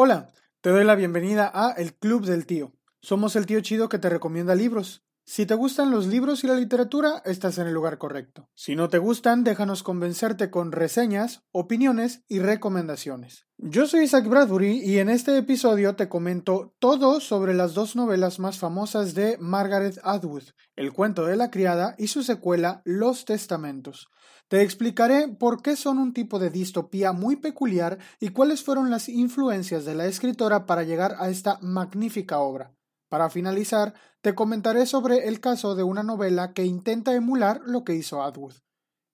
Hola, te doy la bienvenida a El Club del Tío. Somos el tío chido que te recomienda libros. Si te gustan los libros y la literatura, estás en el lugar correcto. Si no te gustan, déjanos convencerte con reseñas, opiniones y recomendaciones. Yo soy Isaac Bradbury y en este episodio te comento todo sobre las dos novelas más famosas de Margaret Atwood, El cuento de la criada y su secuela Los Testamentos. Te explicaré por qué son un tipo de distopía muy peculiar y cuáles fueron las influencias de la escritora para llegar a esta magnífica obra. Para finalizar, te comentaré sobre el caso de una novela que intenta emular lo que hizo Atwood.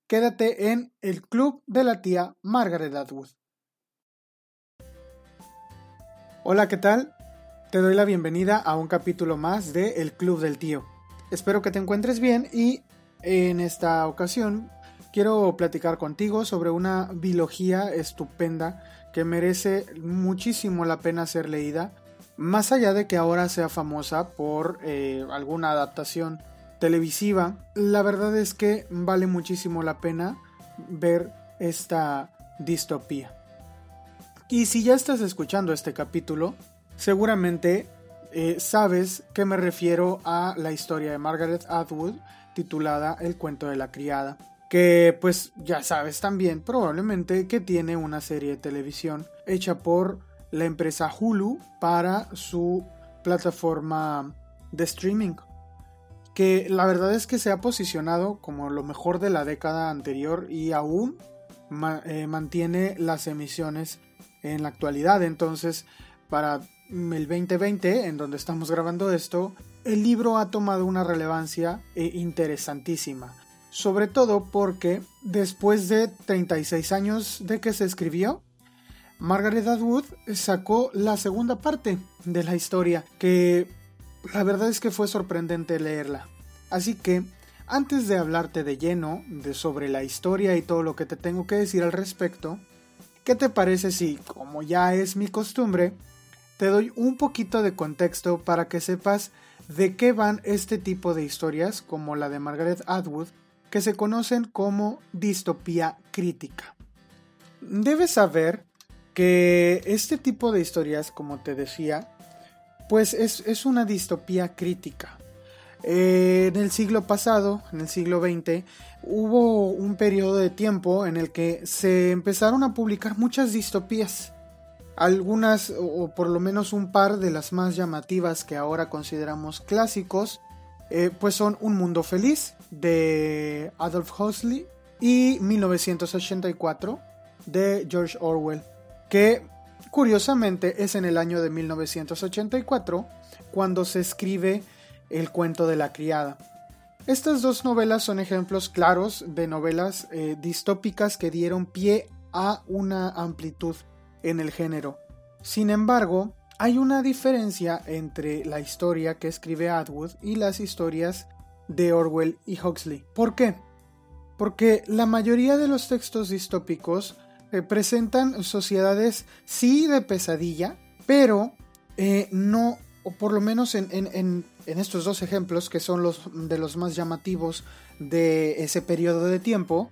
Quédate en El Club de la tía Margaret Atwood. Hola, ¿qué tal? Te doy la bienvenida a un capítulo más de El Club del Tío. Espero que te encuentres bien y en esta ocasión quiero platicar contigo sobre una biología estupenda que merece muchísimo la pena ser leída más allá de que ahora sea famosa por eh, alguna adaptación televisiva, la verdad es que vale muchísimo la pena ver esta distopía. Y si ya estás escuchando este capítulo, seguramente eh, sabes que me refiero a la historia de Margaret Atwood titulada El cuento de la criada, que pues ya sabes también probablemente que tiene una serie de televisión hecha por la empresa Hulu para su plataforma de streaming. Que la verdad es que se ha posicionado como lo mejor de la década anterior y aún eh, mantiene las emisiones en la actualidad. Entonces, para el 2020, en donde estamos grabando esto, el libro ha tomado una relevancia eh, interesantísima. Sobre todo porque después de 36 años de que se escribió, Margaret Atwood sacó la segunda parte de la historia, que la verdad es que fue sorprendente leerla. Así que, antes de hablarte de lleno de sobre la historia y todo lo que te tengo que decir al respecto, ¿qué te parece si, como ya es mi costumbre, te doy un poquito de contexto para que sepas de qué van este tipo de historias, como la de Margaret Atwood, que se conocen como distopía crítica? Debes saber que este tipo de historias, como te decía, pues es, una distopía crítica. Eh, en el siglo pasado, en el siglo XX, hubo un periodo de tiempo en el que se empezaron a publicar muchas distopías. Algunas, o por lo menos un par de las más llamativas que ahora consideramos clásicos, eh, pues son Un Mundo Feliz de Adolf Huxley y 1984 de George Orwell que curiosamente es en el año de 1984 cuando se escribe El cuento de la criada. Estas dos novelas son ejemplos claros de novelas eh, distópicas que dieron pie a una amplitud en el género. Sin embargo, hay una diferencia entre la historia que escribe Atwood y las historias de Orwell y Huxley. ¿Por qué? Porque la mayoría de los textos distópicos eh, presentan sociedades sí de pesadilla, pero eh, no, o por lo menos en, estos dos ejemplos, que son los de los más llamativos de ese periodo de tiempo,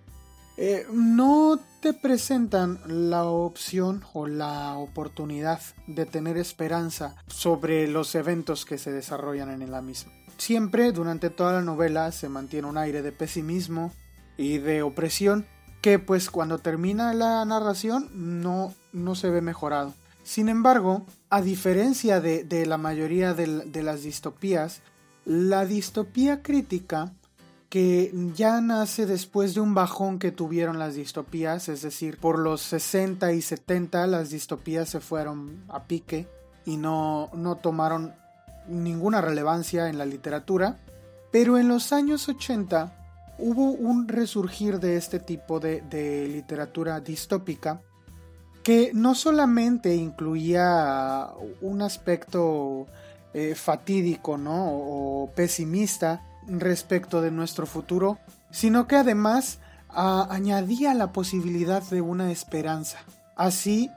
eh, no te presentan la opción o la oportunidad de tener esperanza sobre los eventos que se desarrollan en la misma. Siempre durante toda la novela se mantiene un aire de pesimismo y de opresión que pues cuando termina la narración no, no se ve mejorado. Sin embargo, a diferencia de, la mayoría de, las distopías, la distopía crítica que ya nace después de un bajón que tuvieron las distopías, es decir, por los 60 y 70 las distopías se fueron a pique y no, no tomaron ninguna relevancia en la literatura, pero en los años 80 hubo un resurgir de este tipo de, literatura distópica que no solamente incluía un aspecto eh, fatídico ¿no? o pesimista respecto de nuestro futuro, sino que además añadía la posibilidad de una esperanza. Así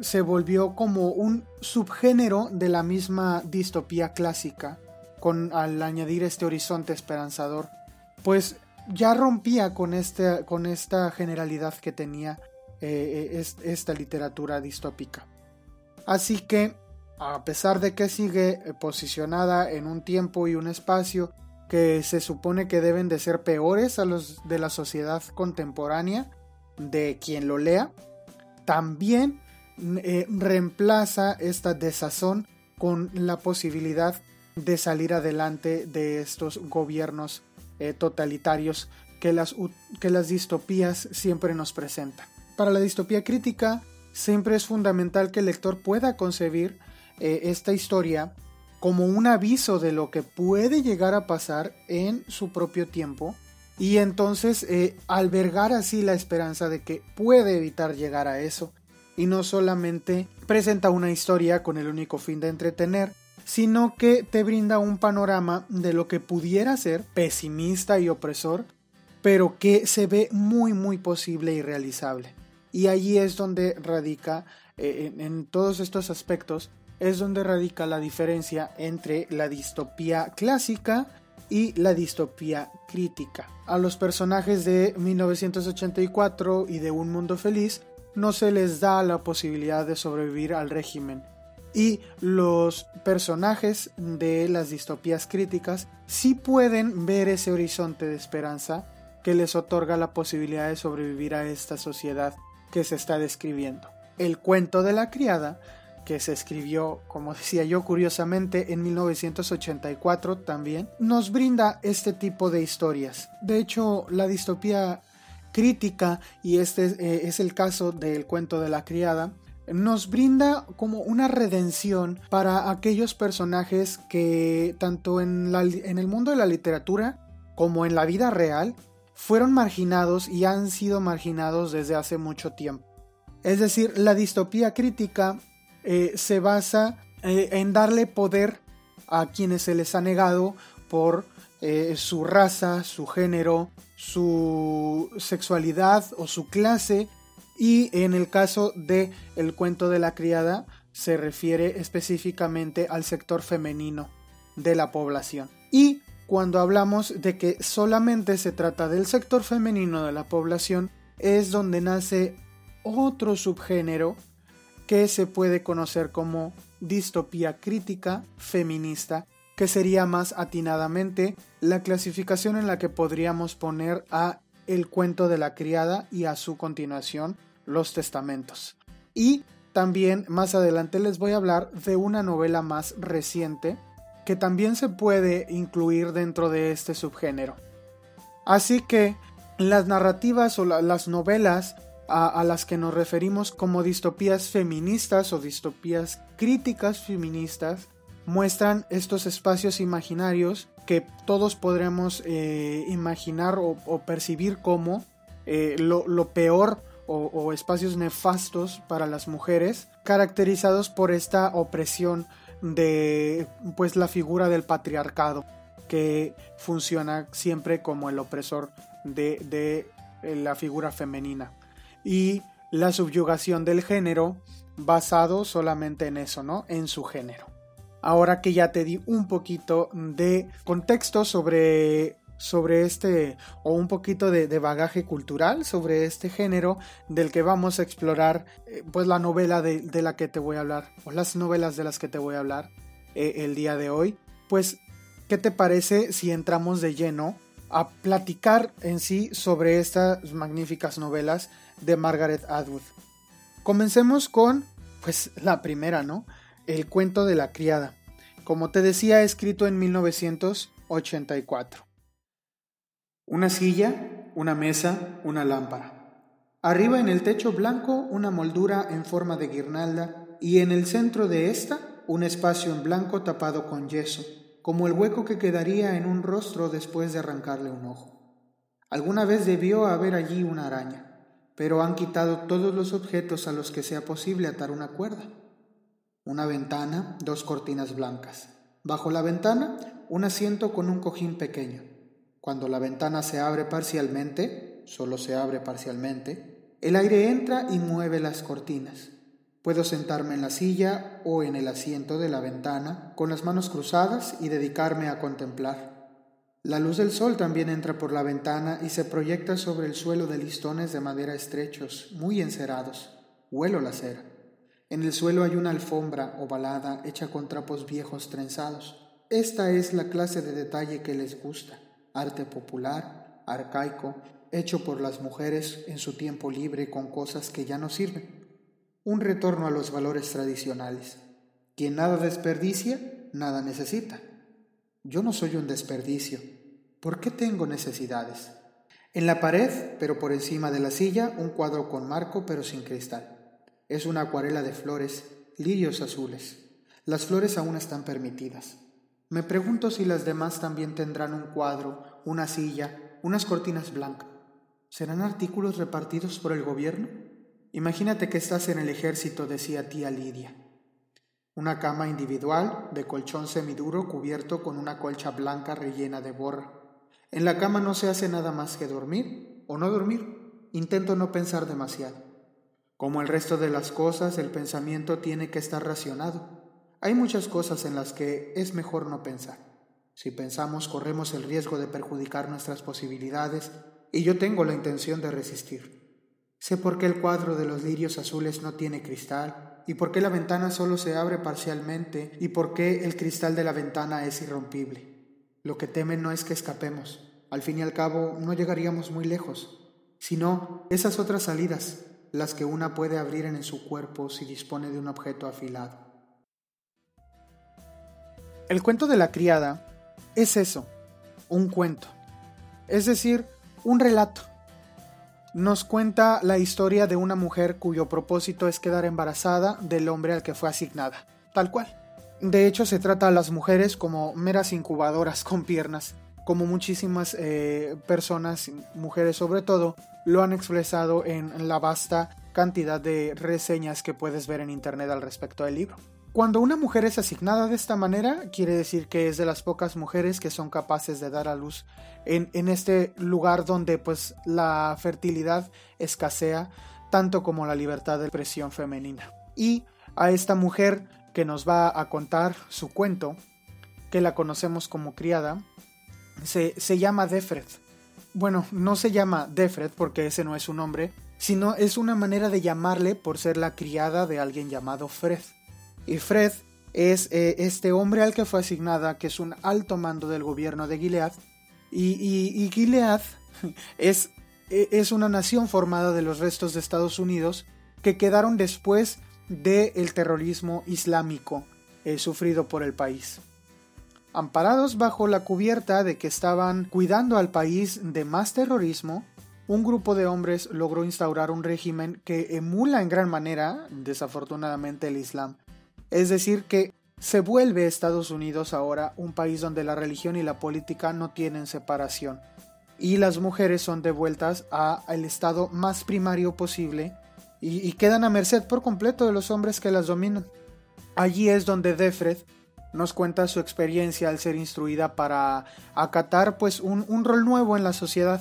se volvió como un subgénero de la misma distopía clásica, con al añadir este horizonte esperanzador. Pues ya rompía con, este, con esta generalidad que tenía eh, esta literatura distópica. Así que, a pesar de que sigue eh, posicionada en un tiempo y un espacio que se supone que deben de ser peores a los de la sociedad contemporánea, de quien lo lea, también eh, reemplaza esta desazón con la posibilidad de salir adelante de estos gobiernos eh, totalitarios que las, que las distopías siempre nos presentan. Para la distopía crítica, siempre es fundamental que el lector pueda concebir eh, esta historia como un aviso de lo que puede llegar a pasar en su propio tiempo y entonces eh, albergar así la esperanza de que puede evitar llegar a eso y no solamente presenta una historia con el único fin de entretener, sino que te brinda un panorama de lo que pudiera ser pesimista y opresor, pero que se ve muy muy posible y realizable. Y allí es donde radica, eh, en todos estos aspectos, es donde radica la diferencia entre la distopía clásica y la distopía crítica. A los personajes de 1984 y de Un Mundo Feliz no se les da la posibilidad de sobrevivir al régimen. Y los personajes de las distopías críticas sí pueden ver ese horizonte de esperanza que les otorga la posibilidad de sobrevivir a esta sociedad que se está describiendo. El cuento de la criada, que se escribió, como decía yo curiosamente, en 1984 también, nos brinda este tipo de historias. De hecho, la distopía crítica, y este eh, es el caso del cuento de la criada, nos brinda como una redención para aquellos personajes que tanto en, el mundo de la literatura como en la vida real fueron marginados y han sido marginados desde hace mucho tiempo. Es decir, la distopía crítica eh, se basa eh, en darle poder a quienes se les ha negado por su raza, su género, su sexualidad o su clase y en el caso de el cuento de la criada se refiere específicamente al sector femenino de la población. Y cuando hablamos de que solamente se trata del sector femenino de la población es donde nace otro subgénero que se puede conocer como distopía crítica feminista que sería más atinadamente la clasificación en la que podríamos poner a El cuento de la criada y a su continuación Los testamentos. Y también más adelante les voy a hablar de una novela más reciente que también se puede incluir dentro de este subgénero. Así que las narrativas o las novelas a, las que nos referimos como distopías feministas o distopías críticas feministas muestran estos espacios imaginarios que todos podremos eh, imaginar o, percibir como eh, lo, peor o, espacios nefastos para las mujeres, caracterizados por esta opresión de pues la figura del patriarcado, que funciona siempre como el opresor de, de eh, la figura femenina. Y la subyugación del género basado solamente en eso, ¿no? En su género ahora que ya te di un poquito de contexto sobre sobre este o un poquito de, bagaje cultural sobre este género del que vamos a explorar eh, pues la novela de, la que te voy a hablar o las novelas de las que te voy a hablar eh, el día de hoy. Pues qué te parece si entramos de lleno a platicar en sí sobre estas magníficas novelas de Margaret Atwood comencemos con pues la primera no el cuento de la criada. Como te decía, escrito en 1984. Una silla, una mesa, una lámpara. Arriba en el techo blanco una moldura en forma de guirnalda y en el centro de esta un espacio en blanco tapado con yeso, como el hueco que quedaría en un rostro después de arrancarle un ojo. Alguna vez debió haber allí una araña, pero han quitado todos los objetos a los que sea posible atar una cuerda. Una ventana, dos cortinas blancas. Bajo la ventana, un asiento con un cojín pequeño. Cuando la ventana se abre parcialmente, solo se abre parcialmente, el aire entra y mueve las cortinas. Puedo sentarme en la silla o en el asiento de la ventana con las manos cruzadas y dedicarme a contemplar. La luz del sol también entra por la ventana y se proyecta sobre el suelo de listones de madera estrechos, muy encerados. Huelo la cera. En el suelo hay una alfombra ovalada hecha con trapos viejos trenzados. Esta es la clase de detalle que les gusta, arte popular, arcaico, hecho por las mujeres en su tiempo libre con cosas que ya no sirven. Un retorno a los valores tradicionales. Quien nada desperdicia, nada necesita. Yo no soy un desperdicio. ¿Por qué tengo necesidades? En la pared, pero por encima de la silla, un cuadro con marco pero sin cristal. Es una acuarela de flores, lirios azules. Las flores aún están permitidas. Me pregunto si las demás también tendrán un cuadro, una silla, unas cortinas blancas. ¿Serán artículos repartidos por el gobierno? Imagínate que estás en el ejército, decía tía Lidia. Una cama individual, de colchón semiduro cubierto con una colcha blanca rellena de borra. En la cama no se hace nada más que dormir o no dormir. Intento no pensar demasiado. Como el resto de las cosas, el pensamiento tiene que estar racionado. Hay muchas cosas en las que es mejor no pensar. Si pensamos corremos el riesgo de perjudicar nuestras posibilidades y yo tengo la intención de resistir. Sé por qué el cuadro de los lirios azules no tiene cristal y por qué la ventana solo se abre parcialmente y por qué el cristal de la ventana es irrompible. Lo que temen no es que escapemos. Al fin y al cabo no llegaríamos muy lejos, sino esas otras salidas, las que una puede abrir en su cuerpo si dispone de un objeto afilado. El cuento de la criada es eso, un cuento, es decir, un relato. Nos cuenta la historia de una mujer cuyo propósito es quedar embarazada del hombre al que fue asignada, tal cual. De hecho, se trata a las mujeres como meras incubadoras con piernas, como muchísimas eh, personas, mujeres sobre todo, lo han expresado en la vasta cantidad de reseñas que puedes ver en internet al respecto del libro. Cuando una mujer es asignada de esta manera, quiere decir que es de las pocas mujeres que son capaces de dar a luz en, en este lugar donde pues la fertilidad escasea tanto como la libertad de expresión femenina. Y a esta mujer que nos va a contar su cuento, que la conocemos como criada, se, se llama Defred. Bueno, no se llama Defred porque ese no es su nombre, sino es una manera de llamarle por ser la criada de alguien llamado Fred. Y Fred es eh, este hombre al que fue asignada, que es un alto mando del gobierno de Gilead, y, Gilead es, e, es, una nación formada de los restos de Estados Unidos que quedaron después del terrorismo islámico eh, sufrido por el país amparados bajo la cubierta de que estaban cuidando al país de más terrorismo, un grupo de hombres logró instaurar un régimen que emula en gran manera, desafortunadamente, el Islam. Es decir, que se vuelve Estados Unidos ahora un país donde la religión y la política no tienen separación, y las mujeres son devueltas al estado más primario posible y, y quedan a merced por completo de los hombres que las dominan. Allí es donde Defred nos cuenta su experiencia al ser instruida para acatar pues un, rol nuevo en la sociedad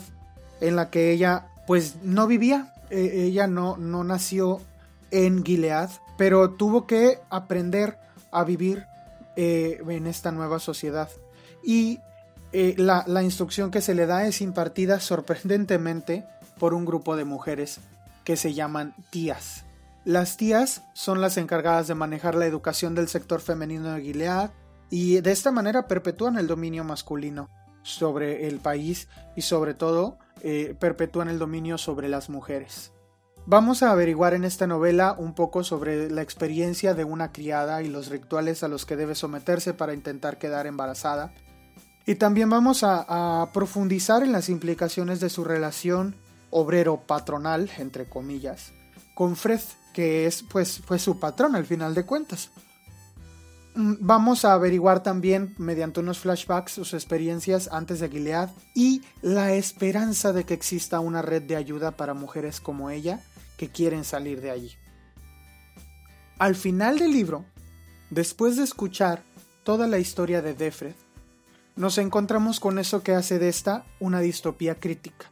en la que ella pues no vivía, e, ella no, no nació en Gilead, pero tuvo que aprender a vivir eh, en esta nueva sociedad. Y eh, la, la instrucción que se le da es impartida sorprendentemente por un grupo de mujeres que se llaman tías. Las tías son las encargadas de manejar la educación del sector femenino de Gilead y de esta manera perpetúan el dominio masculino sobre el país y sobre todo eh, perpetúan el dominio sobre las mujeres. Vamos a averiguar en esta novela un poco sobre la experiencia de una criada y los rituales a los que debe someterse para intentar quedar embarazada. Y también vamos a, a profundizar en las implicaciones de su relación obrero-patronal, entre comillas, con Fred, que es pues fue su patrón al final de cuentas. Mm, vamos a averiguar también mediante unos flashbacks sus experiencias antes de Gilead y la esperanza de que exista una red de ayuda para mujeres como ella que quieren salir de allí. Al final del libro, después de escuchar toda la historia de Defred, nos encontramos con eso que hace de esta una distopía crítica.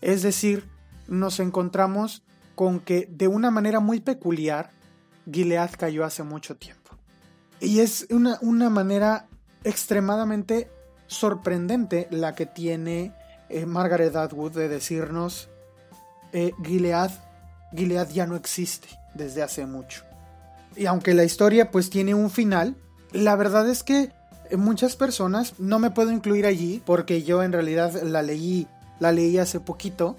Es decir, nos encontramos con que de una manera muy peculiar Gilead cayó hace mucho tiempo. Y es una, manera extremadamente sorprendente la que tiene eh, Margaret Atwood de decirnos eh, Gilead, Gilead ya no existe desde hace mucho. y aunque la historia pues tiene un final, la verdad es que muchas personas, no me puedo incluir allí porque yo en realidad la leí, la leí hace poquito,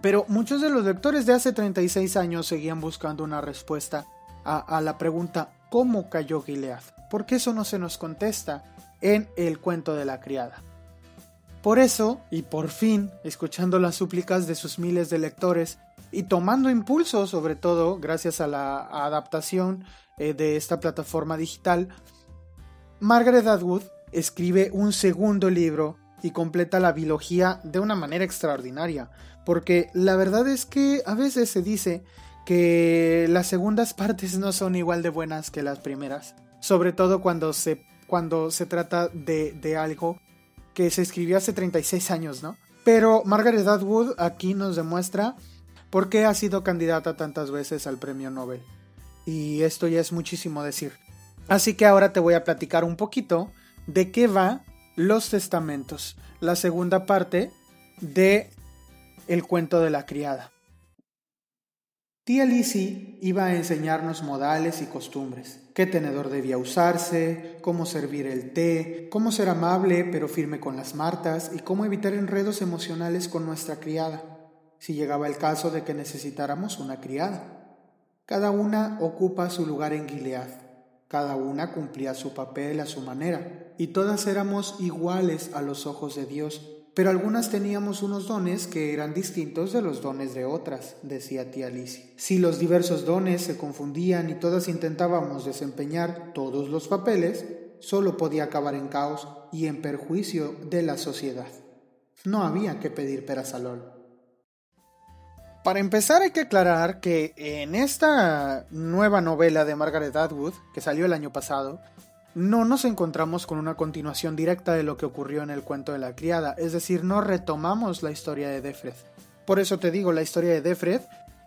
pero muchos de los lectores de hace 36 años seguían buscando una respuesta a, la pregunta ¿cómo cayó Gilead? Porque eso no se nos contesta en el cuento de la criada. Por eso, y por fin, escuchando las súplicas de sus miles de lectores y tomando impulso, sobre todo gracias a la adaptación eh, de esta plataforma digital, Margaret Atwood escribe un segundo libro y completa la biología de una manera extraordinaria, porque la verdad es que a veces se dice que las segundas partes no son igual de buenas que las primeras, sobre todo cuando se, cuando se trata de, de algo que se escribió hace 36 años, ¿no? Pero Margaret Atwood aquí nos demuestra por qué ha sido candidata tantas veces al premio Nobel. Y esto ya es muchísimo decir. Así que ahora te voy a platicar un poquito de qué va Los Testamentos, la segunda parte de El cuento de la criada. Tía Lizzie iba a enseñarnos modales y costumbres, qué tenedor debía usarse, cómo servir el té, cómo ser amable pero firme con las martas y cómo evitar enredos emocionales con nuestra criada, si llegaba el caso de que necesitáramos una criada. Cada una ocupa su lugar en Gilead, cada una cumplía su papel a su manera, y todas éramos iguales a los ojos de Dios, pero algunas teníamos unos dones que eran distintos de los dones de otras, decía tía Lizzie. Si los diversos dones se confundían y todas intentábamos desempeñar todos los papeles, solo podía acabar en caos y en perjuicio de la sociedad. No había que pedir perasalol. Para empezar hay que aclarar que en esta nueva novela de Margaret Atwood, que salió el año pasado, no nos encontramos con una continuación directa de lo que ocurrió en el cuento de la criada, es decir, no retomamos la historia de Defred. Por eso te digo, la historia de Defred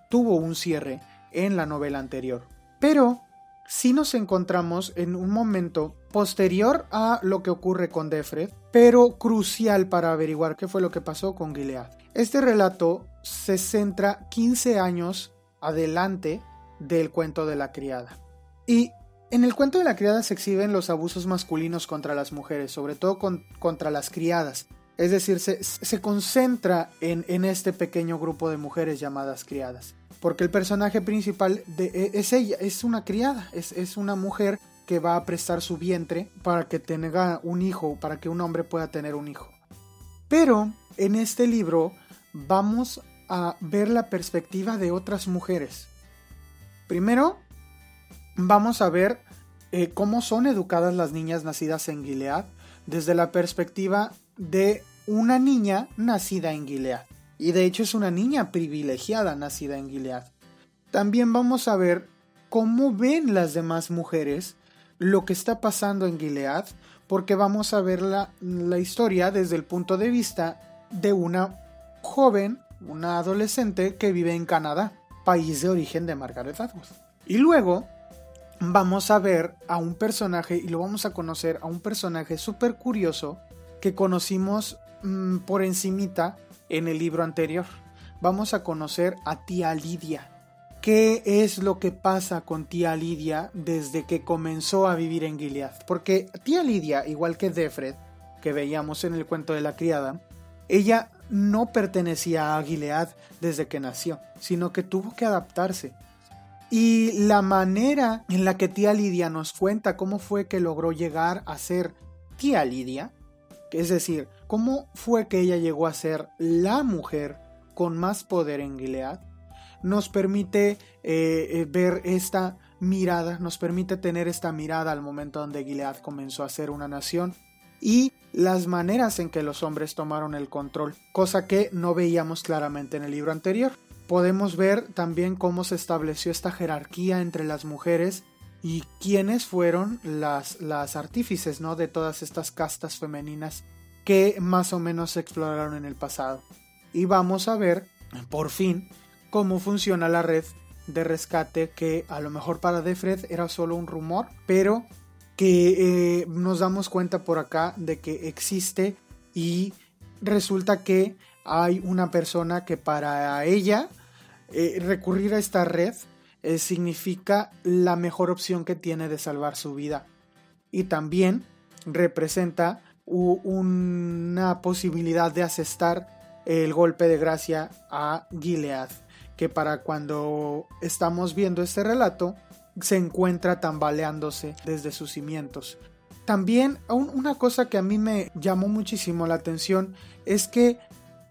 tuvo un cierre en la novela anterior. Pero sí nos encontramos en un momento posterior a lo que ocurre con Defred, pero crucial para averiguar qué fue lo que pasó con Gilead. Este relato se centra 15 años adelante del cuento de la criada. Y en el cuento de la criada se exhiben los abusos masculinos contra las mujeres, sobre todo contra las criadas. Es decir, se, concentra en, este pequeño grupo de mujeres llamadas criadas. Porque el personaje principal de, e, es ella, es una criada, es, es una mujer que va a prestar su vientre para que tenga un hijo, para que un hombre pueda tener un hijo. Pero en este libro vamos a ver la perspectiva de otras mujeres. Primero, vamos a ver eh, cómo son educadas las niñas nacidas en Gilead desde la perspectiva de una niña nacida en Gilead. Y de hecho es una niña privilegiada nacida en Gilead. También vamos a ver cómo ven las demás mujeres lo que está pasando en Gilead, porque vamos a ver la, la historia desde el punto de vista de una joven, una adolescente que vive en Canadá, país de origen de Margaret Atwood. Y luego vamos a ver a un personaje y lo vamos a conocer a un personaje súper curioso que conocimos mm, por encimita en el libro anterior. Vamos a conocer a tía Lidia. ¿Qué es lo que pasa con tía Lidia desde que comenzó a vivir en Gilead? Porque tía Lidia, igual que Defred, que veíamos en el cuento de la criada, ella no pertenecía a Gilead desde que nació, sino que tuvo que adaptarse. Y la manera en la que tía Lidia nos cuenta cómo fue que logró llegar a ser tía Lidia, es decir, cómo fue que ella llegó a ser la mujer con más poder en Gilead, nos permite eh, eh, ver esta mirada, nos permite tener esta mirada al momento donde Gilead comenzó a ser una nación y las maneras en que los hombres tomaron el control, cosa que no veíamos claramente en el libro anterior podemos ver también cómo se estableció esta jerarquía entre las mujeres y quiénes fueron las, las artífices ¿no? de todas estas castas femeninas que más o menos se exploraron en el pasado. Y vamos a ver, por fin, cómo funciona la red de rescate que a lo mejor para Defred era solo un rumor, pero que eh, nos damos cuenta por acá de que existe y resulta que hay una persona que para ella eh, recurrir a esta red eh, significa la mejor opción que tiene de salvar su vida. Y también representa una posibilidad de asestar el golpe de gracia a Gilead, que para cuando estamos viendo este relato se encuentra tambaleándose desde sus cimientos. También una cosa que a mí me llamó muchísimo la atención es que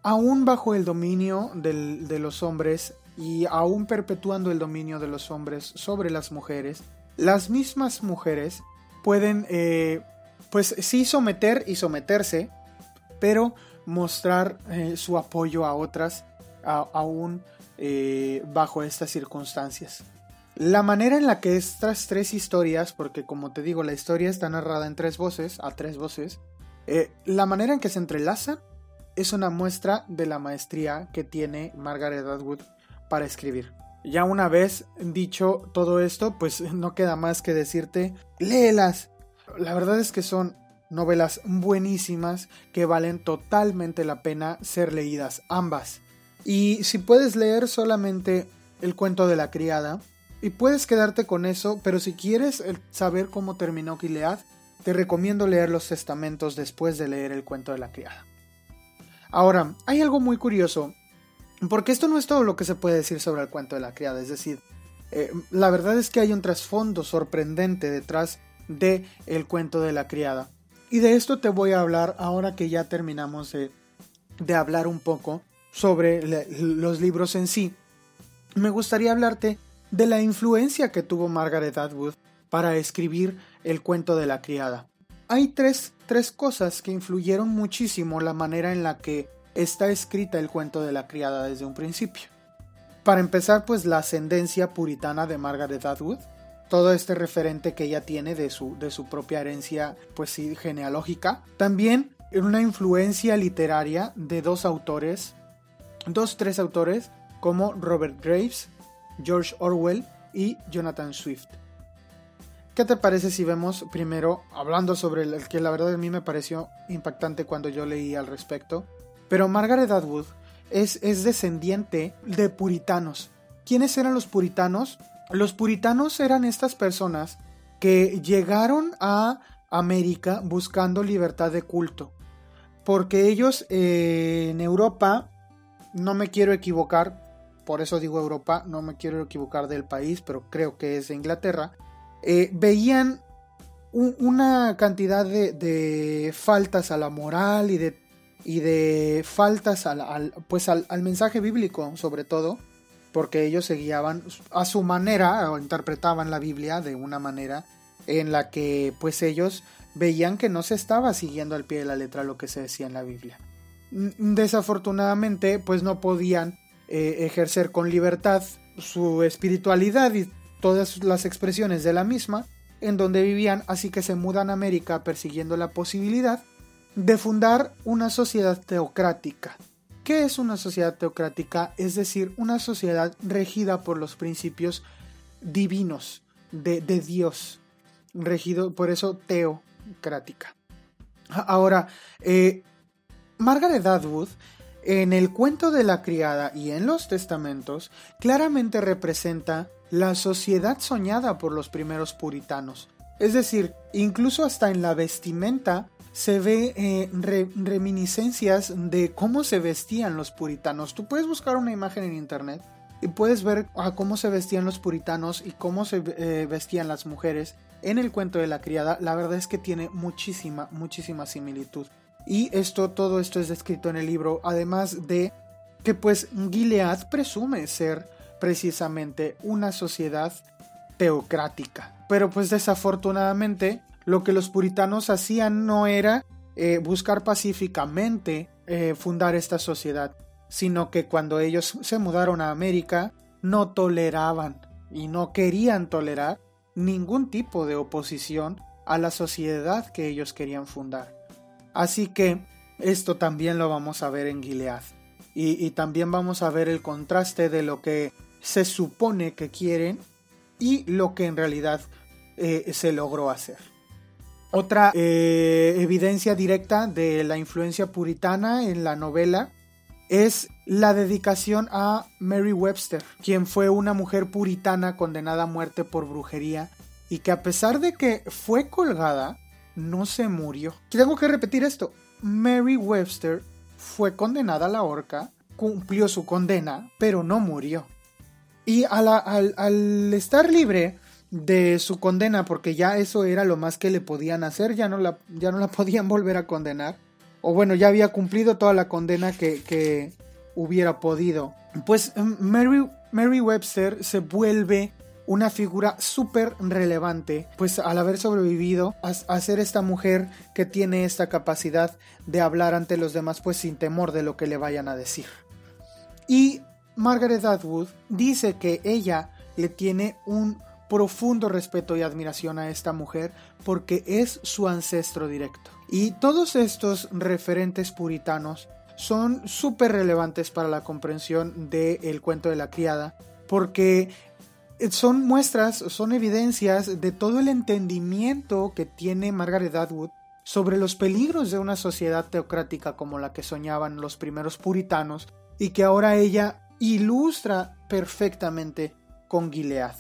aún bajo el dominio de los hombres y aún perpetuando el dominio de los hombres sobre las mujeres, las mismas mujeres pueden, eh, pues sí someter y someterse, pero mostrar eh, su apoyo a otras aún eh, bajo estas circunstancias. La manera en la que estas tres historias, porque como te digo, la historia está narrada en tres voces, a tres voces, la manera en que se entrelazan es una muestra de la maestría que tiene Margaret Atwood para escribir. Ya una vez dicho todo esto, pues no queda más que decirte, léelas. La verdad es que son novelas buenísimas que valen totalmente la pena ser leídas, ambas. Y si puedes leer solamente el cuento de la criada, y puedes quedarte con eso, pero si quieres saber cómo terminó Gilead, te recomiendo leer los testamentos después de leer el cuento de la criada. Ahora, hay algo muy curioso, porque esto no es todo lo que se puede decir sobre el cuento de la criada, es decir, eh, la verdad es que hay un trasfondo sorprendente detrás de el cuento de la criada. Y de esto te voy a hablar ahora que ya terminamos de, de hablar un poco sobre los libros en sí. Me gustaría hablarte de la influencia que tuvo Margaret Atwood para escribir el cuento de la criada hay tres, tres cosas que influyeron muchísimo la manera en la que está escrita el cuento de la criada desde un principio. Para empezar, pues la ascendencia puritana de Margaret Atwood, todo este referente que ella tiene de su, de su propia herencia, pues sí, genealógica. También una influencia literaria de dos autores, dos, tres autores, como Robert Graves, George Orwell y Jonathan Swift. ¿Qué te parece si vemos primero, hablando sobre el que la verdad a mí me pareció impactante cuando yo leí al respecto? Pero Margaret Atwood es, es descendiente de puritanos. ¿Quiénes eran los puritanos? Los puritanos eran estas personas que llegaron a América buscando libertad de culto. Porque ellos eh, en Europa, no me quiero equivocar, por eso digo Europa, no me quiero equivocar del país, pero creo que es Inglaterra, eh, veían una cantidad de, faltas a la moral y de, y de faltas al, pues al, mensaje bíblico sobre todo, porque ellos se guiaban a su manera o interpretaban la Biblia de una manera en la que pues ellos veían que no se estaba siguiendo al pie de la letra lo que se decía en la Biblia. Desafortunadamente pues no podían eh, ejercer con libertad su espiritualidad y todas las expresiones de la misma en donde vivían, así que se mudan a América persiguiendo la posibilidad de fundar una sociedad teocrática. ¿Qué es una sociedad teocrática? Es decir, una sociedad regida por los principios divinos de, Dios, regido por eso teocrática. Ahora, eh, Margaret Atwood en el cuento de la criada y en los testamentos claramente representa la sociedad soñada por los primeros puritanos. Es decir, incluso hasta en la vestimenta se ve eh, reminiscencias de cómo se vestían los puritanos. Tú puedes buscar una imagen en internet y puedes ver cómo se vestían los puritanos y cómo se eh, vestían las mujeres en el cuento de la criada. La verdad es que tiene muchísima, muchísima similitud. Y esto, todo esto es descrito en el libro, además de que pues Gilead presume ser precisamente una sociedad teocrática. Pero pues desafortunadamente lo que los puritanos hacían no era eh, buscar pacíficamente eh, fundar esta sociedad, sino que cuando ellos se mudaron a América no toleraban y no querían tolerar ningún tipo de oposición a la sociedad que ellos querían fundar. Así que esto también lo vamos a ver en Gilead. Y, y, también vamos a ver el contraste de lo que se supone que quieren y lo que en realidad eh, se logró hacer. Otra eh, evidencia directa de la influencia puritana en la novela es la dedicación a Mary Webster, quien fue una mujer puritana condenada a muerte por brujería y que a pesar de que fue colgada, no se murió. Tengo que repetir esto. Mary Webster fue condenada a la horca, cumplió su condena, pero no murió. Y al, estar libre de su condena, porque ya eso era lo más que le podían hacer, ya no la, ya no la podían volver a condenar, o bueno, ya había cumplido toda la condena que, hubiera podido. Pues em, Mary, Mary Webster se vuelve una figura súper relevante, pues al haber sobrevivido a, ser esta mujer que tiene esta capacidad de hablar ante los demás, pues sin temor de lo que le vayan a decir. Y Margaret Atwood dice que ella le tiene un profundo respeto y admiración a esta mujer porque es su ancestro directo. Y todos estos referentes puritanos son súper relevantes para la comprensión del cuento de la criada porque son muestras, son evidencias de todo el entendimiento que tiene Margaret Atwood sobre los peligros de una sociedad teocrática como la que soñaban los primeros puritanos y que ahora ella ilustra perfectamente con Gilead.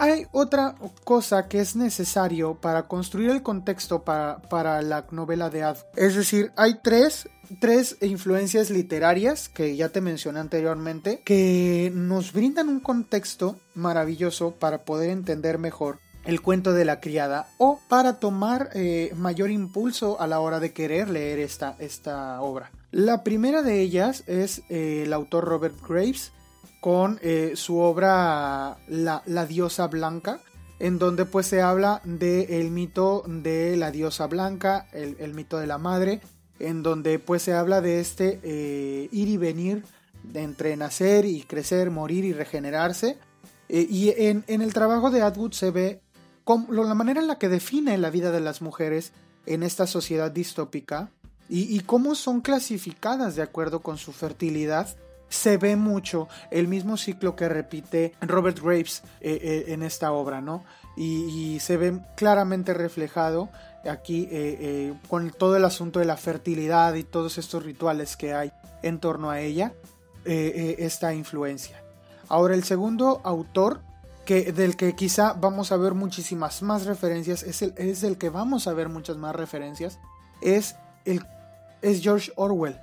Hay otra cosa que es necesario para construir el contexto para, la novela de Ad. Es decir, hay tres, tres influencias literarias que ya te mencioné anteriormente que nos brindan un contexto maravilloso para poder entender mejor el cuento de la criada o para tomar eh, mayor impulso a la hora de querer leer esta, esta obra. La primera de ellas es eh, el autor Robert Graves con eh, su obra la, diosa blanca, en donde pues se habla del mito de la diosa blanca, el, mito de la madre, en donde pues se habla de este eh, ir y venir de entre nacer y crecer, morir y regenerarse. y en, el trabajo de Atwood se ve la manera en la que define la vida de las mujeres en esta sociedad distópica y, cómo son clasificadas de acuerdo con su fertilidad, se ve mucho el mismo ciclo que repite Robert Graves eh, eh, en esta obra, ¿no? Y, se ve claramente reflejado aquí eh, con todo el asunto de la fertilidad y todos estos rituales que hay en torno a ella, esta influencia. Ahora, el segundo autor que, del que quizá vamos a ver muchísimas más referencias, es el, es el que vamos a ver muchas más referencias, es el es George Orwell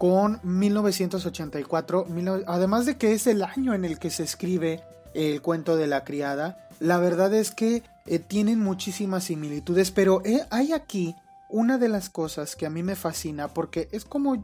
con 1984, además de que es el año en el que se escribe el cuento de la criada, la verdad es que eh, tienen muchísimas similitudes, pero eh, hay aquí una de las cosas que a mí me fascina porque es como,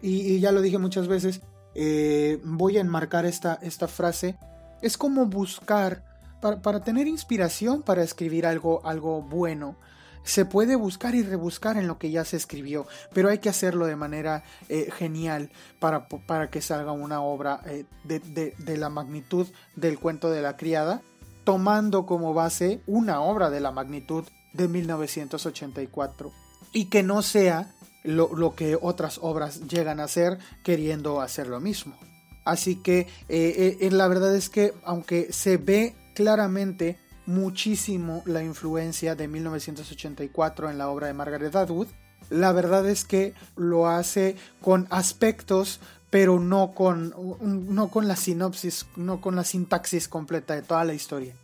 y, ya lo dije muchas veces, eh, voy a enmarcar esta, esta frase, es como buscar, para, para, tener inspiración para escribir algo, algo bueno, se puede buscar y rebuscar en lo que ya se escribió, pero hay que hacerlo de manera eh, genial para, para, que salga una obra eh, de, la magnitud del cuento de la criada, tomando como base una obra de la magnitud de 1984 y que no sea lo, que otras obras llegan a ser queriendo hacer lo mismo. Así que eh, la verdad es que aunque se ve claramente muchísimo la influencia de 1984 en la obra de Margaret Atwood. La verdad es que lo hace con aspectos, pero no con, no con la sinopsis, no con la sintaxis completa de toda la historia,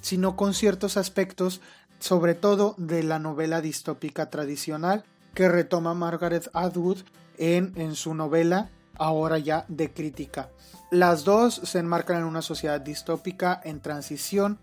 sino con ciertos aspectos, sobre todo de la novela distópica tradicional que retoma Margaret Atwood en, en su novela ahora ya de crítica. Las dos se enmarcan en una sociedad distópica en transición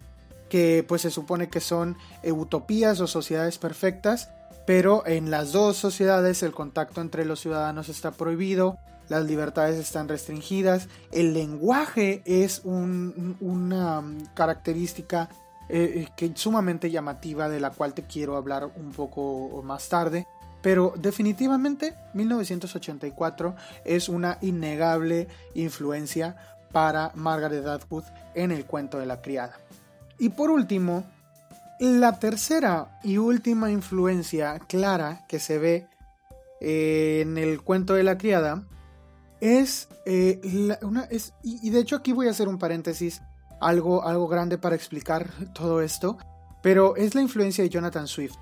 que pues se supone que son utopías o sociedades perfectas, pero en las dos sociedades el contacto entre los ciudadanos está prohibido, las libertades están restringidas, el lenguaje es una característica eh, eh, que sumamente llamativa de la cual te quiero hablar un poco más tarde. Pero definitivamente 1984 es una innegable influencia para Margaret Atwood en el cuento de la criada. Y por último, la tercera y última influencia clara que se ve eh, en el cuento de la criada es, eh, una, es y, de hecho aquí voy a hacer un paréntesis, algo, algo grande para explicar todo esto, pero es la influencia de Jonathan Swift.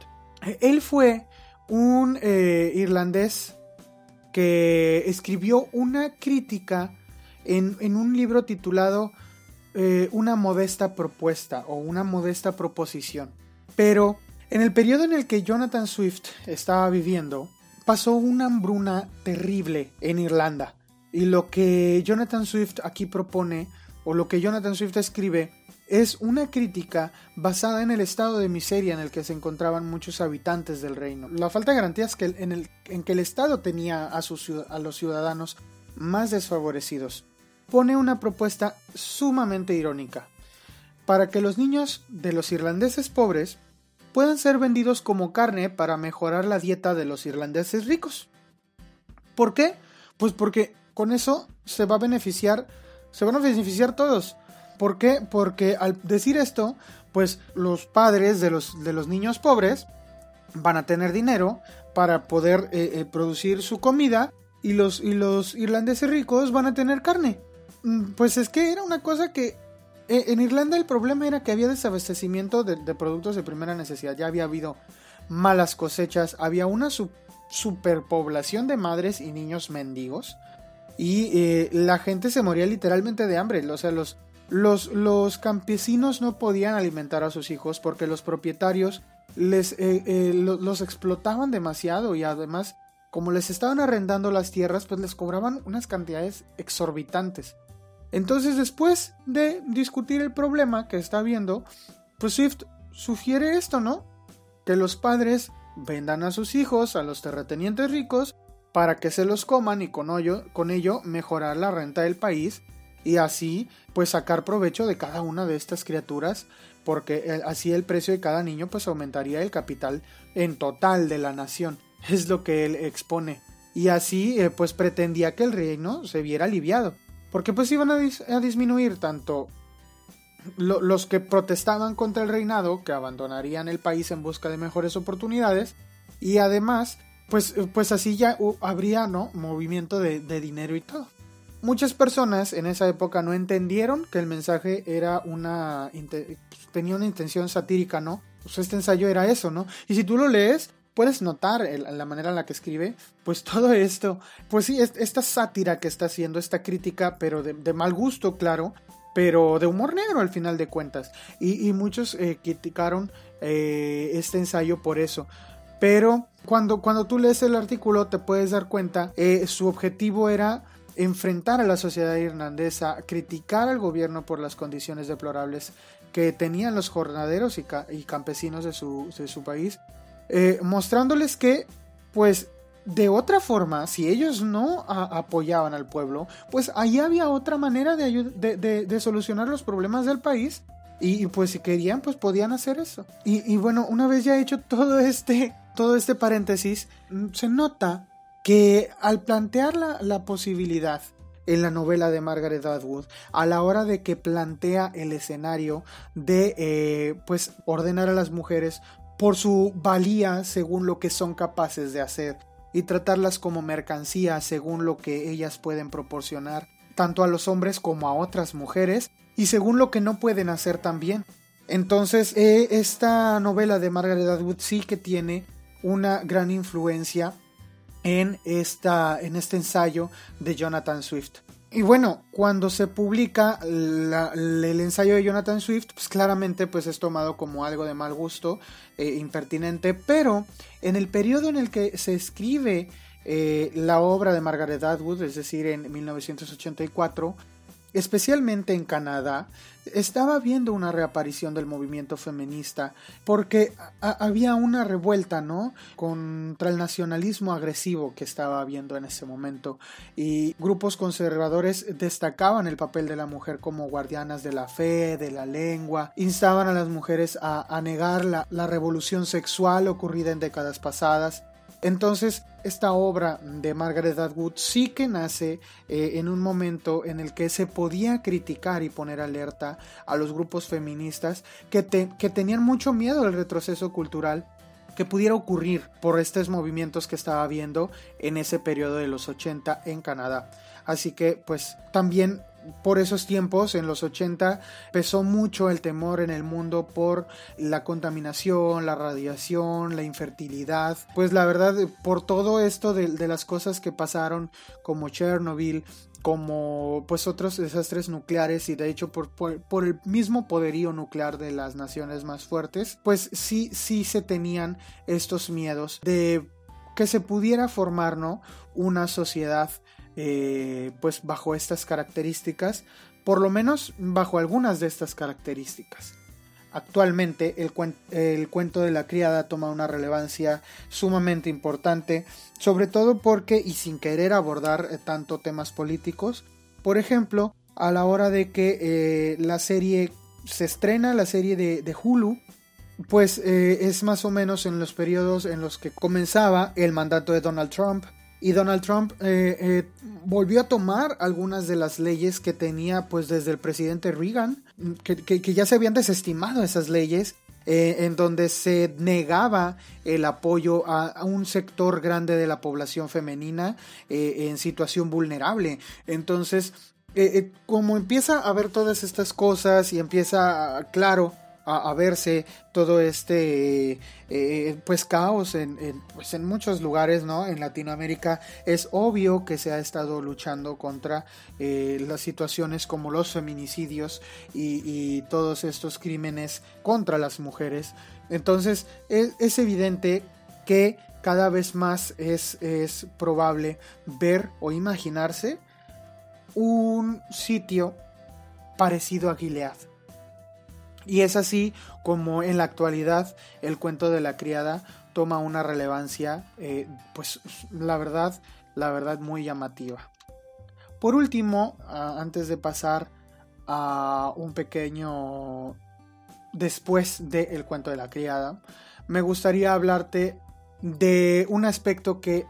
Él fue un eh, irlandés que escribió una crítica en, un libro titulado eh, Una modesta propuesta o una modesta proposición. Pero en el periodo en el que Jonathan Swift estaba viviendo, pasó una hambruna terrible en Irlanda. Y lo que Jonathan Swift aquí propone, o lo que Jonathan Swift escribe, es una crítica basada en el estado de miseria en el que se encontraban muchos habitantes del reino. La falta de garantías que en, el, que el Estado tenía a, sus, a los ciudadanos más desfavorecidos. Pone una propuesta sumamente irónica. Para que los niños de los irlandeses pobres puedan ser vendidos como carne para mejorar la dieta de los irlandeses ricos. ¿Por qué? Pues porque con eso se va a beneficiar, se van a beneficiar todos. ¿Por qué? Porque al decir esto, pues los padres de los, de los niños pobres van a tener dinero para poder eh, eh, producir su comida y los, y los irlandeses ricos van a tener carne. Mm, pues es que era una cosa que eh, en Irlanda el problema era que había desabastecimiento de, productos de primera necesidad, ya había habido malas cosechas, había una superpoblación de madres y niños mendigos y la gente se moría literalmente de hambre, o sea, los, los, los, campesinos no podían alimentar a sus hijos porque los propietarios les, eh, eh, los explotaban demasiado y además como les estaban arrendando las tierras pues les cobraban unas cantidades exorbitantes. Entonces después de discutir el problema que está viendo, pues Swift sugiere esto, ¿no? Que los padres vendan a sus hijos a los terratenientes ricos para que se los coman y con ello, mejorar la renta del país y así pues sacar provecho de cada una de estas criaturas porque eh, así el precio de cada niño pues aumentaría el capital en total de la nación es lo que él expone y así eh, pues pretendía que el reino se viera aliviado porque pues iban a, disminuir tanto los que protestaban contra el reinado que abandonarían el país en busca de mejores oportunidades y además pues, pues así ya habría no movimiento de dinero y todo Muchas personas en esa época no entendieron que el mensaje era una tenía una intención satírica, ¿no? Pues este ensayo era eso, ¿no? Y si tú lo lees, puedes notar la manera en la que escribe, pues todo esto, pues sí, esta sátira que está haciendo, esta crítica, pero de, mal gusto, claro, pero de humor negro al final de cuentas. Y, muchos eh, criticaron eh, este ensayo por eso. Pero cuando, cuando tú lees el artículo te puedes dar cuenta, eh, su objetivo era enfrentar a la sociedad irlandesa, criticar al gobierno por las condiciones deplorables que tenían los jornaderos y, campesinos de su, país, eh, mostrándoles que, pues, de otra forma, si ellos no apoyaban al pueblo, pues ahí había otra manera de, solucionar los problemas del país. Y, pues si querían, pues podían hacer eso. Y, bueno, una vez ya hecho todo este, todo este paréntesis, mm, se nota que al plantear la, posibilidad en la novela de Margaret Atwood, a la hora de que plantea el escenario de eh, pues ordenar a las mujeres por su valía según lo que son capaces de hacer y tratarlas como mercancía según lo que ellas pueden proporcionar tanto a los hombres como a otras mujeres y según lo que no pueden hacer también. Entonces, eh, esta novela de Margaret Atwood sí que tiene una gran influencia en, esta, en este ensayo de Jonathan Swift. Y bueno, cuando se publica el ensayo de Jonathan Swift, pues claramente pues es tomado como algo de mal gusto, eh, impertinente, pero en el periodo en el que se escribe eh, la obra de Margaret Atwood, es decir, en 1984, especialmente en Canadá, estaba viendo una reaparición del movimiento feminista porque había una revuelta, ¿no? Contra el nacionalismo agresivo que estaba habiendo en ese momento y grupos conservadores destacaban el papel de la mujer como guardianas de la fe, de la lengua, instaban a las mujeres a, negar la revolución sexual ocurrida en décadas pasadas entonces, esta obra de Margaret Atwood sí que nace eh, en un momento en el que se podía criticar y poner alerta a los grupos feministas que, tenían mucho miedo al retroceso cultural que pudiera ocurrir por estos movimientos que estaba viendo en ese periodo de los 80 en Canadá. Así que pues también por esos tiempos, en los 80, pesó mucho el temor en el mundo por la contaminación, la radiación, la infertilidad. Pues la verdad, por todo esto de, las cosas que pasaron, como Chernobyl, como pues otros desastres nucleares y de hecho por, por, el mismo poderío nuclear de las naciones más fuertes, pues sí, sí se tenían estos miedos de que se pudiera formar ¿no? una sociedad eh, pues bajo estas características, por lo menos bajo algunas de estas características. Actualmente el, cuento de la criada toma una relevancia sumamente importante, sobre todo porque, y sin querer abordar eh, tanto temas políticos, por ejemplo, a la hora de que eh, la serie se estrena, la serie de, Hulu, pues es más o menos en los periodos en los que comenzaba el mandato de Donald Trump, y Donald Trump eh, eh, volvió a tomar algunas de las leyes que tenía pues desde el presidente Reagan, que, ya se habían desestimado esas leyes eh, en donde se negaba el apoyo a, un sector grande de la población femenina en situación vulnerable. Entonces, como empieza a ver todas estas cosas y empieza, claro, a, verse todo este eh, pues caos en, pues en muchos lugares no en Latinoamérica es obvio que se ha estado luchando contra eh, las situaciones como los feminicidios y, todos estos crímenes contra las mujeres. Entonces es, evidente que cada vez más es, es probable ver o imaginarse un sitio parecido a Gilead y es así como en la actualidad el cuento de la criada toma una relevancia, eh, pues la verdad, la verdad muy llamativa. Por último, antes de pasar a un pequeño después del cuento de la criada, me gustaría hablarte de un aspecto que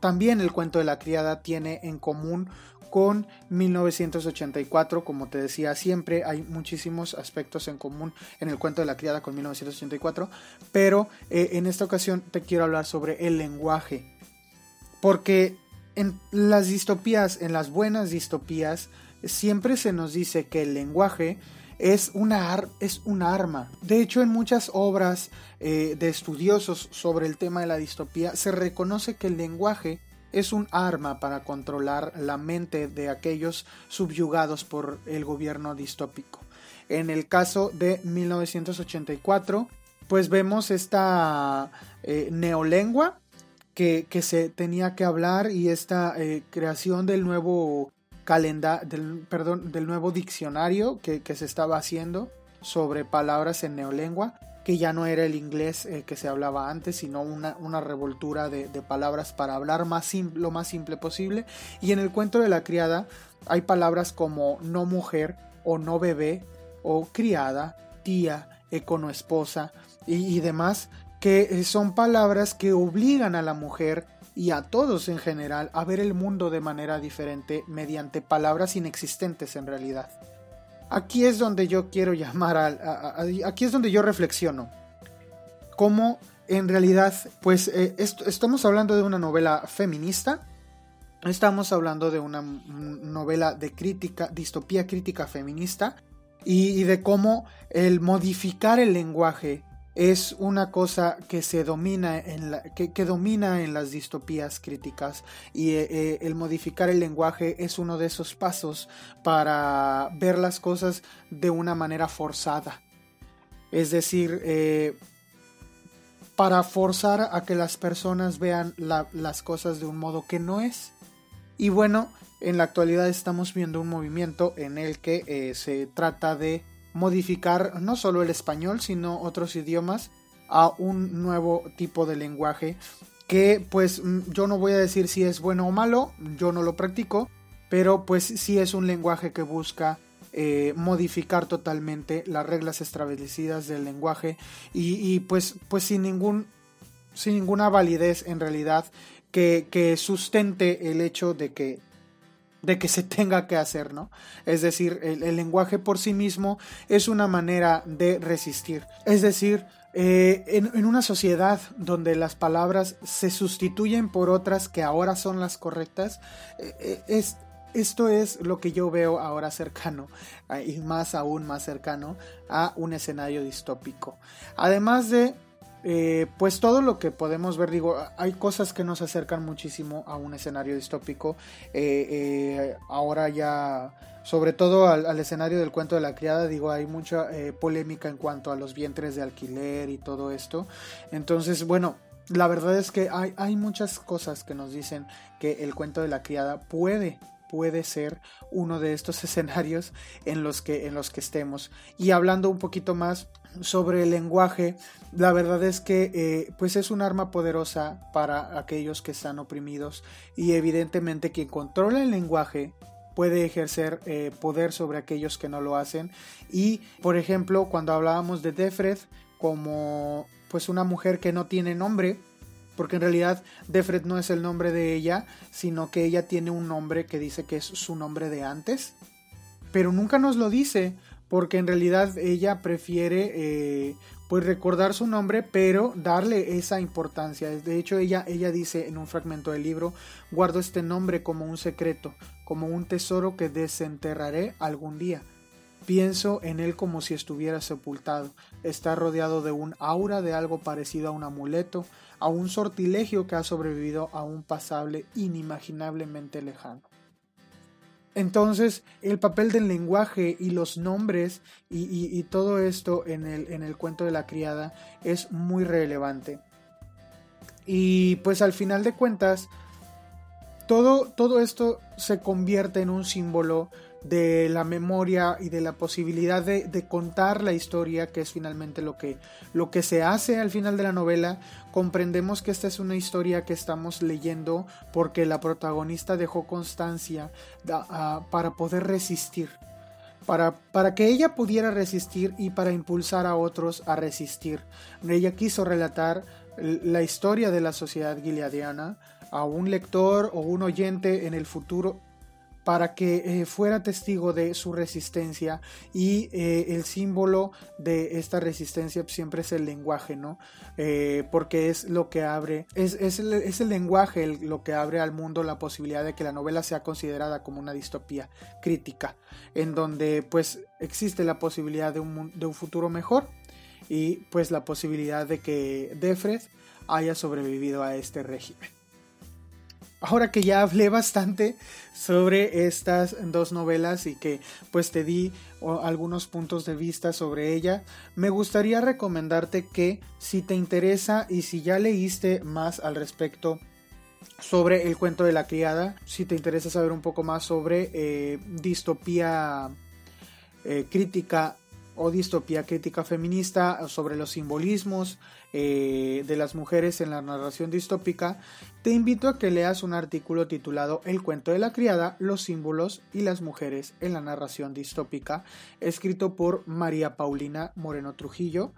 también el cuento de la criada tiene en común con 1984. Como te decía, siempre hay muchísimos aspectos en común en el cuento de la criada con 1984, pero eh, en esta ocasión te quiero hablar sobre el lenguaje. Porque en las distopías, en las buenas distopías, siempre se nos dice que el lenguaje es una, es una arma. De hecho, en muchas obras eh, de estudiosos sobre el tema de la distopía, se reconoce que el lenguaje es un arma para controlar la mente de aquellos subyugados por el gobierno distópico. En el caso de 1984, pues vemos esta eh, neolengua que, se tenía que hablar y esta eh, creación del nuevo calendario, del, perdón, del nuevo diccionario que, que se estaba haciendo sobre palabras en neolengua que ya no era el inglés eh, que se hablaba antes, sino una, revoltura de, palabras para hablar más lo más simple posible. Y en el cuento de la criada hay palabras como no mujer o no bebé o criada, tía, econoesposa y, y demás, que eh, son palabras que obligan a la mujer y a todos en general a ver el mundo de manera diferente mediante palabras inexistentes en realidad aquí es donde yo quiero llamar a, aquí es donde yo reflexiono. Cómo en realidad, pues eh, estamos hablando de una novela feminista, estamos hablando de una novela de crítica, distopía crítica feminista, y de cómo el modificar el lenguaje es una cosa que se domina en la, que, domina en las distopías críticas y eh, eh, el modificar el lenguaje es uno de esos pasos para ver las cosas de una manera forzada. Es decir eh, para forzar a que las personas vean las cosas de un modo que no es. Y bueno en la actualidad estamos viendo un movimiento en el que se trata de modificar no solo el español, sino otros idiomas a un nuevo tipo de lenguaje que pues mm, yo no voy a decir si es bueno o malo, yo no lo practico, pero pues sí es un lenguaje que busca eh, modificar totalmente las reglas establecidas del lenguaje y, pues, pues sin, ningún, sin ninguna validez en realidad que, que sustente el hecho de que de que se tenga que hacer, ¿no? Es decir, el, lenguaje por sí mismo es una manera de resistir. Es decir, eh, en, una sociedad donde las palabras se sustituyen por otras que ahora son las correctas, eh, eh, es, esto es lo que yo veo ahora cercano, y más aún más cercano, a un escenario distópico. Además de eh, pues todo lo que podemos ver, digo, hay cosas que nos acercan muchísimo a un escenario distópico. Eh, eh, ahora ya, sobre todo al, escenario del cuento de la criada, digo, hay mucha polémica en cuanto a los vientres de alquiler y todo esto. Entonces, bueno, la verdad es que hay, hay muchas cosas que nos dicen que el cuento de la criada puede puede ser uno de estos escenarios en los que en los que estemos y hablando un poquito más sobre el lenguaje, la verdad es que eh, pues es un arma poderosa para aquellos que están oprimidos y evidentemente quien controla el lenguaje puede ejercer eh, poder sobre aquellos que no lo hacen. Y por ejemplo cuando hablábamos de Defred como pues una mujer que no tiene nombre porque en realidad Defred no es el nombre de ella sino que ella tiene un nombre que dice que es su nombre de antes pero nunca nos lo dice porque en realidad ella prefiere eh, pues recordar su nombre pero darle esa importancia. De hecho ella ella dice en un fragmento del libro guardo este nombre como un secreto como un tesoro que desenterraré algún día. Pienso en él como si estuviera sepultado. Está rodeado de un aura de algo parecido a un amuleto a un sortilegio que ha sobrevivido a un pasable inimaginablemente lejano entonces, el papel del lenguaje y los nombres y, todo esto en el, en el cuento de la criada es muy relevante. Y pues al final de cuentas, todo, todo esto se convierte en un símbolo de la memoria y de la posibilidad de, contar la historia, que es finalmente lo que, lo que se hace al final de la novela, comprendemos que esta es una historia que estamos leyendo porque la protagonista dejó constancia para poder resistir. Para, para, que ella pudiera resistir y para impulsar a otros a resistir. Ella quiso relatar la historia de la sociedad gileadiana a un lector o un oyente en el futuro para que eh, fuera testigo de su resistencia y eh, el símbolo de esta resistencia siempre es el lenguaje, ¿no? Eh, porque es lo que abre, es, el, lenguaje lo que abre al mundo la posibilidad de que la novela sea considerada como una distopía crítica, en donde pues existe la posibilidad de un, de un futuro mejor y pues la posibilidad de que Defred haya sobrevivido a este régimen ahora que ya hablé bastante sobre estas dos novelas y que pues te di algunos puntos de vista sobre ella, me gustaría recomendarte que si te interesa y si ya leíste más al respecto sobre el cuento de la criada, si te interesa saber un poco más sobre eh, distopía eh, crítica o distopía crítica feminista sobre los simbolismos eh, de las mujeres en la narración distópica, te invito a que leas un artículo titulado El cuento de la criada, los símbolos y las mujeres en la narración distópica, escrito por María Paulina Moreno Trujillo.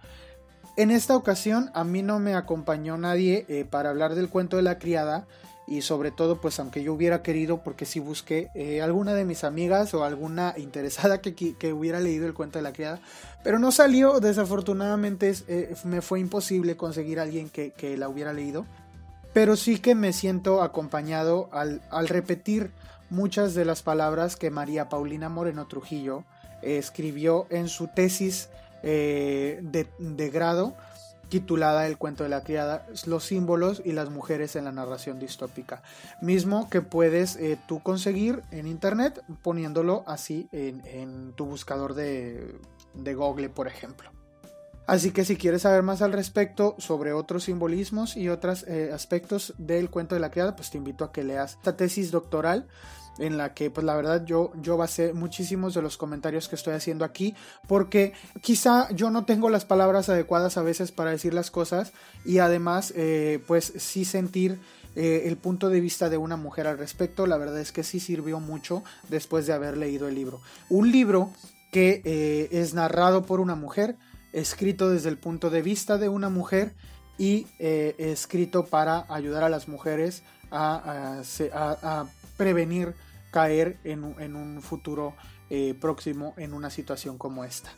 En esta ocasión a mí no me acompañó nadie eh, para hablar del cuento de la criada, y sobre todo pues aunque yo hubiera querido porque si busqué eh, alguna de mis amigas o alguna interesada que, que, hubiera leído el cuento de la criada pero no salió. Desafortunadamente eh, me fue imposible conseguir a alguien que, que, la hubiera leído pero sí que me siento acompañado al, al repetir muchas de las palabras que María Paulina Moreno Trujillo escribió en su tesis eh, de, de grado titulada El cuento de la criada, los símbolos y las mujeres en la narración distópica. Mismo que puedes eh, tú conseguir en internet poniéndolo así en, tu buscador de, de Google, por ejemplo. Así que si quieres saber más al respecto sobre otros simbolismos y otros eh, aspectos del cuento de la criada, pues te invito a que leas esta tesis doctoral en la que pues la verdad yo, yo basé muchísimos de los comentarios que estoy haciendo aquí porque quizá yo no tengo las palabras adecuadas a veces para decir las cosas y además eh, pues sí sentir eh, el punto de vista de una mujer al respecto la verdad es que sí sirvió mucho después de haber leído el libro. Un libro que es narrado por una mujer escrito desde el punto de vista de una mujer y escrito para ayudar a las mujeres a, a prevenir caer en, un futuro eh, próximo en una situación como esta.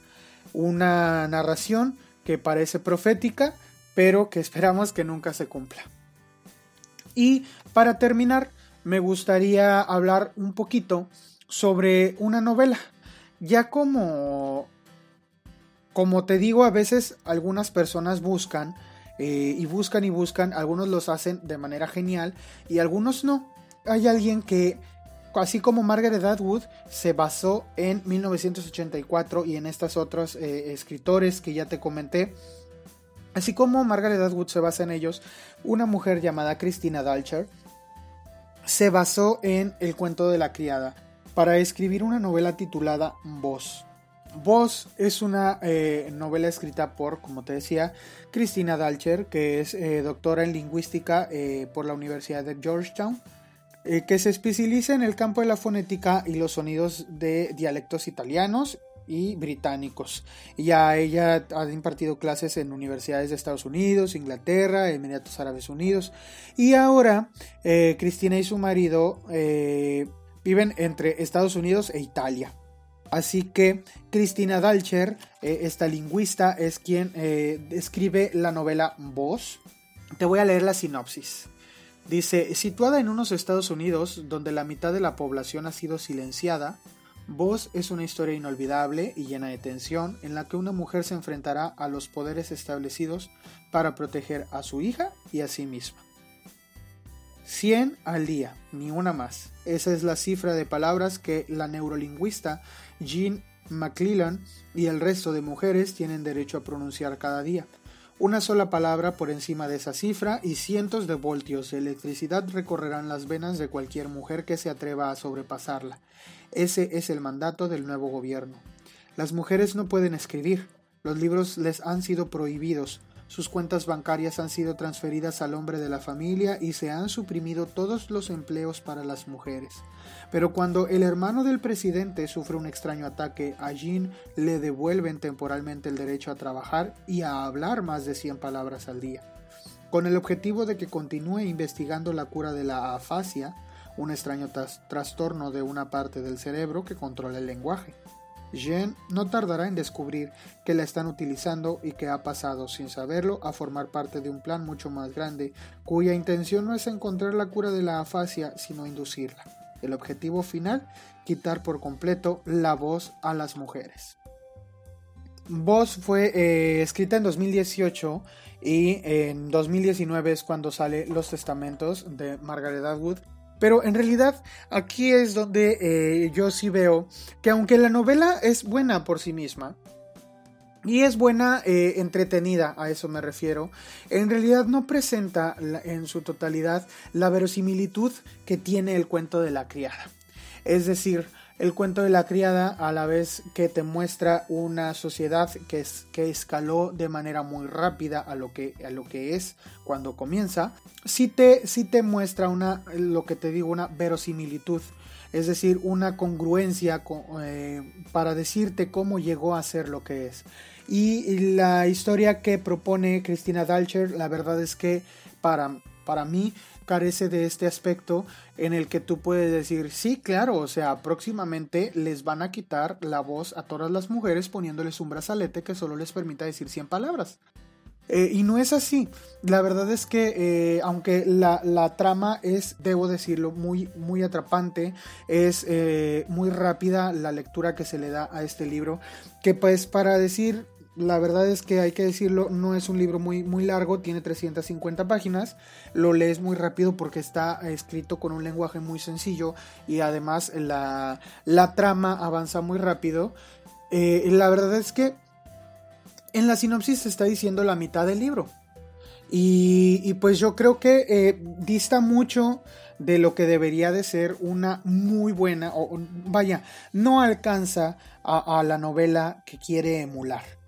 Una narración que parece profética, pero que esperamos que nunca se cumpla. Y para terminar, me gustaría hablar un poquito sobre una novela. Ya como, como te digo, a veces algunas personas buscan eh, y buscan y buscan, algunos los hacen de manera genial y algunos no. Hay alguien que, así como Margaret Atwood, se basó en 1984 y en estos otros eh, escritores que ya te comenté. Así como Margaret Atwood se basa en ellos, una mujer llamada Christina Dalcher se basó en El cuento de la criada para escribir una novela titulada Voz. Voz es una eh, novela escrita por, como te decía, Christina Dalcher, que es eh, doctora en lingüística eh, por la Universidad de Georgetown, que se especializa en el campo de la fonética y los sonidos de dialectos italianos y británicos. Ya ella ha impartido clases en universidades de Estados Unidos, Inglaterra, Emiratos Árabes Unidos y ahora Cristina y su marido viven entre Estados Unidos e Italia. Así que Cristina Dalcher, eh, esta lingüista, es quien eh, escribe la novela Voz. Te voy a leer la sinopsis. Dice, situada en unos Estados Unidos donde la mitad de la población ha sido silenciada, Voz es una historia inolvidable y llena de tensión en la que una mujer se enfrentará a los poderes establecidos para proteger a su hija y a sí misma. 100 al día, ni una más. Esa es la cifra de palabras que la neurolingüista Jean McClellan y el resto de mujeres tienen derecho a pronunciar cada día. Una sola palabra por encima de esa cifra y cientos de voltios de electricidad recorrerán las venas de cualquier mujer que se atreva a sobrepasarla. Ese es el mandato del nuevo gobierno. Las mujeres no pueden escribir, los libros les han sido prohibidos, sus cuentas bancarias han sido transferidas al hombre de la familia y se han suprimido todos los empleos para las mujeres. Pero cuando el hermano del presidente sufre un extraño ataque, a Jean le devuelven temporalmente el derecho a trabajar y a hablar más de 100 palabras al día. Con el objetivo de que continúe investigando la cura de la afasia, un extraño trastorno de una parte del cerebro que controla el lenguaje. Jean no tardará en descubrir que la están utilizando y que ha pasado, sin saberlo, a formar parte de un plan mucho más grande, cuya intención no es encontrar la cura de la afasia, sino inducirla. El objetivo final, quitar por completo la voz a las mujeres. Voz fue eh, escrita en 2018 y en 2019 es cuando sale Los Testamentos de Margaret Atwood pero en realidad aquí es donde eh, yo sí veo que aunque la novela es buena por sí misma, y es buena, eh, entretenida, a eso me refiero. En realidad no presenta en su totalidad la verosimilitud que tiene el cuento de la criada. Es decir, el cuento de la criada a la vez que te muestra una sociedad que, es, que escaló de manera muy rápida a lo que, a lo que es cuando comienza, sí te, te muestra una, lo que te digo, una verosimilitud, es decir, una congruencia eh, para decirte cómo llegó a ser lo que es. Y la historia que propone Cristina Dalcher, la verdad es que para, para mí carece de este aspecto en el que tú puedes decir, sí, claro, o sea, próximamente les van a quitar la voz a todas las mujeres poniéndoles un brazalete que solo les permita decir 100 palabras. Eh, y no es así. La verdad es que, eh, aunque la, trama es, debo decirlo, muy, muy atrapante, es eh, muy rápida la lectura que se le da a este libro, que pues para decir la verdad es que hay que decirlo, no es un libro muy, muy largo, tiene 350 páginas, lo lees muy rápido porque está escrito con un lenguaje muy sencillo y además la, trama avanza muy rápido. Eh, la verdad es que en la sinopsis se está diciendo la mitad del libro. Y, pues yo creo que eh, dista mucho de lo que debería de ser una muy buena, o vaya, no alcanza a la novela que quiere emular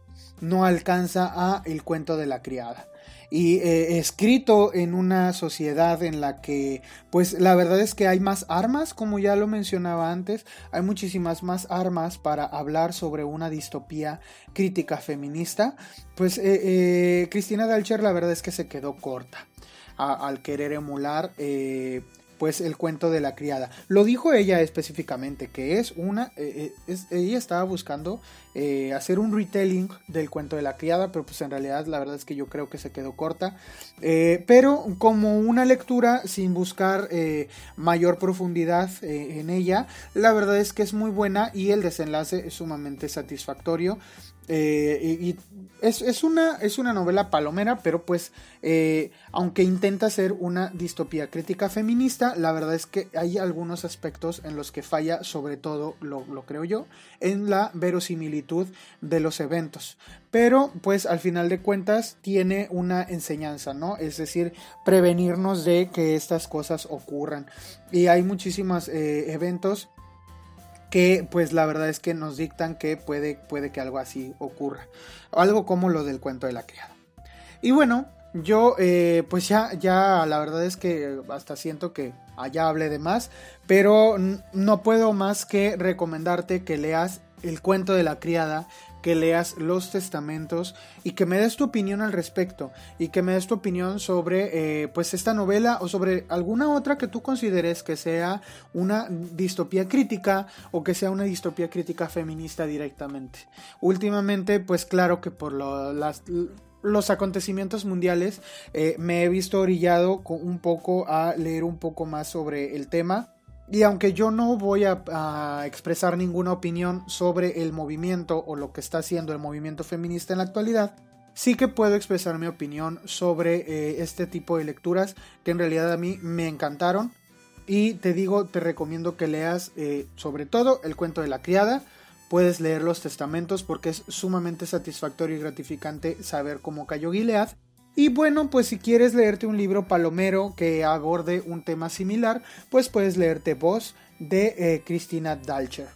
no alcanza a El cuento de la criada. Y eh, escrito en una sociedad en la que, pues la verdad es que hay más armas, como ya lo mencionaba antes, hay muchísimas más armas para hablar sobre una distopía crítica feminista, pues eh, eh, Cristina Dalcher la verdad es que se quedó corta al querer emular pues el cuento de la criada. Lo dijo ella específicamente, que es una, eh, eh, ella estaba buscando eh, hacer un retelling del cuento de la criada, pero pues en realidad la verdad es que yo creo que se quedó corta. pero como una lectura sin buscar mayor profundidad en ella, la verdad es que es muy buena y el desenlace es sumamente satisfactorio. Eh, y, es, una, es una novela palomera, pero pues eh, aunque intenta ser una distopía crítica feminista, la verdad es que hay algunos aspectos en los que falla, sobre todo, lo, lo creo yo, en la verosimilitud de los eventos. Pero pues al final de cuentas tiene una enseñanza, ¿no? Es decir, prevenirnos de que estas cosas ocurran. Y hay muchísimos eh, eventos que pues la verdad es que nos dictan que puede, puede que algo así ocurra. Algo como lo del cuento de la criada. Y bueno, yo eh, pues ya, ya la verdad es que hasta siento que allá hablé de más, pero no puedo más que recomendarte que leas el cuento de la criada que leas los testamentos y que me des tu opinión al respecto y que me des tu opinión sobre eh, pues esta novela o sobre alguna otra que tú consideres que sea una distopía crítica o que sea una distopía crítica feminista directamente. Últimamente pues claro que por las los acontecimientos mundiales eh, me he visto orillado un poco a leer un poco más sobre el tema y aunque yo no voy a, expresar ninguna opinión sobre el movimiento o lo que está haciendo el movimiento feminista en la actualidad, sí que puedo expresar mi opinión sobre eh, este tipo de lecturas que en realidad a mí me encantaron. Y te digo, te recomiendo que leas eh, sobre todo el cuento de la criada. Puedes leer los testamentos porque es sumamente satisfactorio y gratificante saber cómo cayó Gilead. Y bueno, pues si quieres leerte un libro palomero que aborde un tema similar, pues puedes leerte Voz de eh, Cristina Dalcher.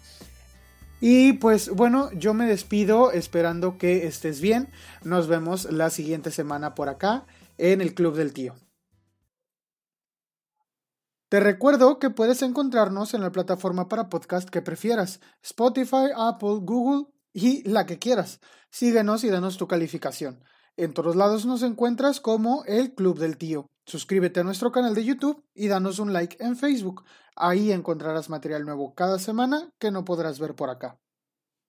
Y pues bueno, yo me despido esperando que estés bien. Nos vemos la siguiente semana por acá en el Club del Tío. Te recuerdo que puedes encontrarnos en la plataforma para podcast que prefieras, Spotify, Apple, Google y la que quieras. Síguenos y danos tu calificación. En todos lados nos encuentras como el Club del Tío. Suscríbete a nuestro canal de YouTube y danos un like en Facebook. Ahí encontrarás material nuevo cada semana que no podrás ver por acá.